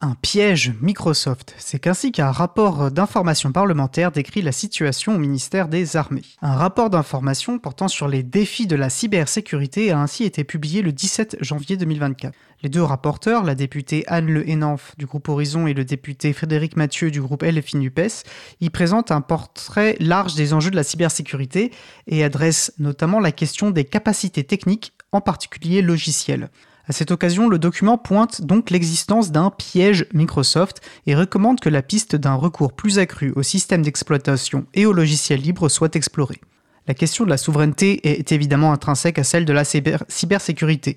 Un piège Microsoft. C'est ainsi qu'un rapport d'information parlementaire décrit la situation au ministère des Armées. Un rapport d'information portant sur les défis de la cybersécurité a ainsi été publié le 17 janvier 2024. Les deux rapporteurs, la députée Anne Le Henanf du groupe Horizon et le député Frédéric Mathieu du groupe LFI NUPES, y présentent un portrait large des enjeux de la cybersécurité et adressent notamment la question des capacités techniques, en particulier logicielles. À cette occasion, le document pointe donc l'existence d'un piège Microsoft et recommande que la piste d'un recours plus accru au système d'exploitation et au logiciel libre soit explorée. La question de la souveraineté est évidemment intrinsèque à celle de la cybersécurité.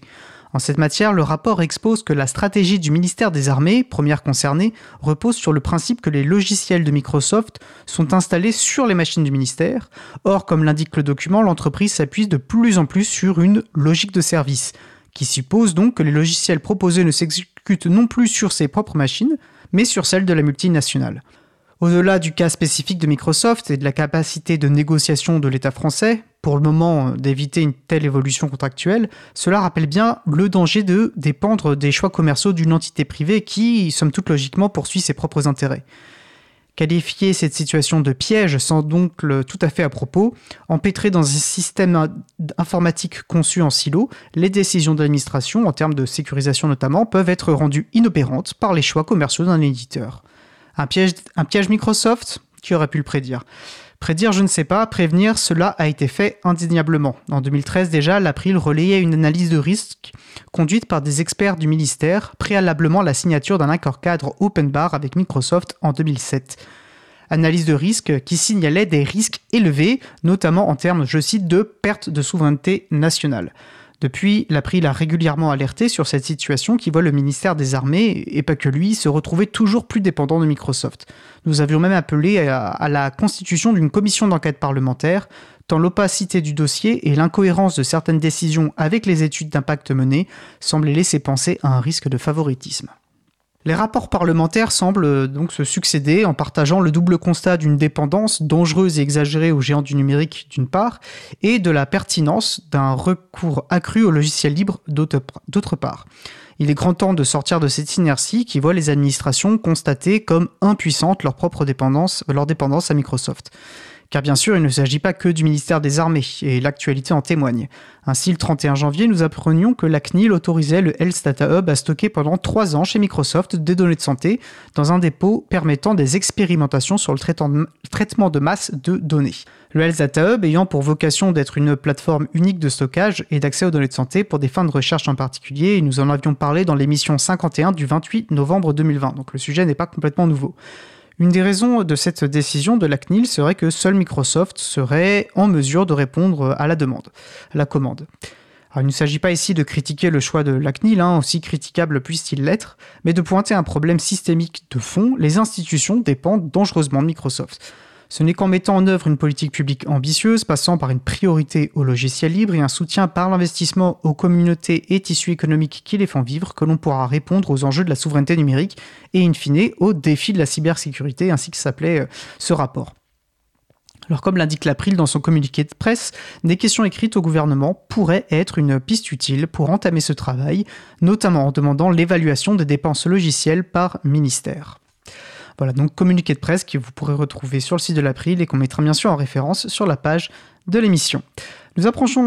En cette matière, le rapport expose que la stratégie du ministère des Armées, première concernée, repose sur le principe que les logiciels de Microsoft sont installés sur les machines du ministère. Or, comme l'indique le document, l'entreprise s'appuie de plus en plus sur une logique de service, qui suppose donc que les logiciels proposés ne s'exécutent non plus sur ses propres machines, mais sur celles de la multinationale. Au-delà du cas spécifique de Microsoft et de la capacité de négociation de l'État français, pour le moment euh, d'éviter une telle évolution contractuelle, cela rappelle bien le danger de dépendre des choix commerciaux d'une entité privée qui, somme toute logiquement, poursuit ses propres intérêts. Qualifier cette situation de piège semble donc tout à fait à propos. Empêtré dans un système informatique conçu en silo, les décisions d'administration, en termes de sécurisation notamment, peuvent être rendues inopérantes par les choix commerciaux d'un éditeur. Un piège, un piège Microsoft? Qui aurait pu le prédire Prédire, je ne sais pas. Prévenir, cela a été fait indéniablement. En 2013 déjà, l'April relayait une analyse de risque conduite par des experts du ministère, préalablement la signature d'un accord cadre open bar avec Microsoft en 2007. Analyse de risque qui signalait des risques élevés, notamment en termes, je cite, de perte de souveraineté nationale. Depuis, l'April a régulièrement alerté sur cette situation qui voit le ministère des Armées, et pas que lui, se retrouver toujours plus dépendant de Microsoft. Nous avions même appelé à, la constitution d'une commission d'enquête parlementaire, tant l'opacité du dossier et l'incohérence de certaines décisions avec les études d'impact menées semblaient laisser penser à un risque de favoritisme. Les rapports parlementaires semblent euh, donc se succéder en partageant le double constat d'une dépendance dangereuse et exagérée aux géants du numérique d'une part, et de la pertinence d'un recours accru au logiciel libre d'autre part. Il est grand temps de sortir de cette inertie qui voit les administrations constater comme impuissantes leur propre dépendance, leur dépendance à Microsoft. Car bien sûr, il ne s'agit pas que du ministère des Armées, et l'actualité en témoigne. Ainsi, le 31 janvier, nous apprenions que la CNIL autorisait le Health Data Hub à stocker pendant 3 ans chez Microsoft des données de santé dans un dépôt permettant des expérimentations sur le traitement de masse de données. Le Health Data Hub ayant pour vocation d'être une plateforme unique de stockage et d'accès aux données de santé pour des fins de recherche en particulier, et nous en avions parlé dans l'émission 51 du 28 novembre 2020, donc le sujet n'est pas complètement nouveau. Une des raisons de cette décision de la CNIL serait que seul Microsoft serait en mesure de répondre à la demande, à la commande. il ne s'agit pas ici de critiquer le choix de la CNIL, hein, aussi critiquable puisse-t-il l'être, mais de pointer un problème systémique de fond, les institutions dépendent dangereusement de Microsoft. Ce n'est qu'en mettant en œuvre une politique publique ambitieuse, passant par une priorité au logiciel libre et un soutien par l'investissement aux communautés et tissus économiques qui les font vivre, que l'on pourra répondre aux enjeux de la souveraineté numérique et, in fine, aux défis de la cybersécurité, ainsi que s'appelait euh, ce rapport. Alors comme l'indique l'April dans son communiqué de presse, des questions écrites au gouvernement pourraient être une piste utile pour entamer ce travail, notamment en demandant l'évaluation des dépenses logicielles par ministère. Voilà, donc communiqué de presse que vous pourrez retrouver sur le site de l'April et qu'on mettra bien sûr en référence sur la page de l'émission. Nous approchons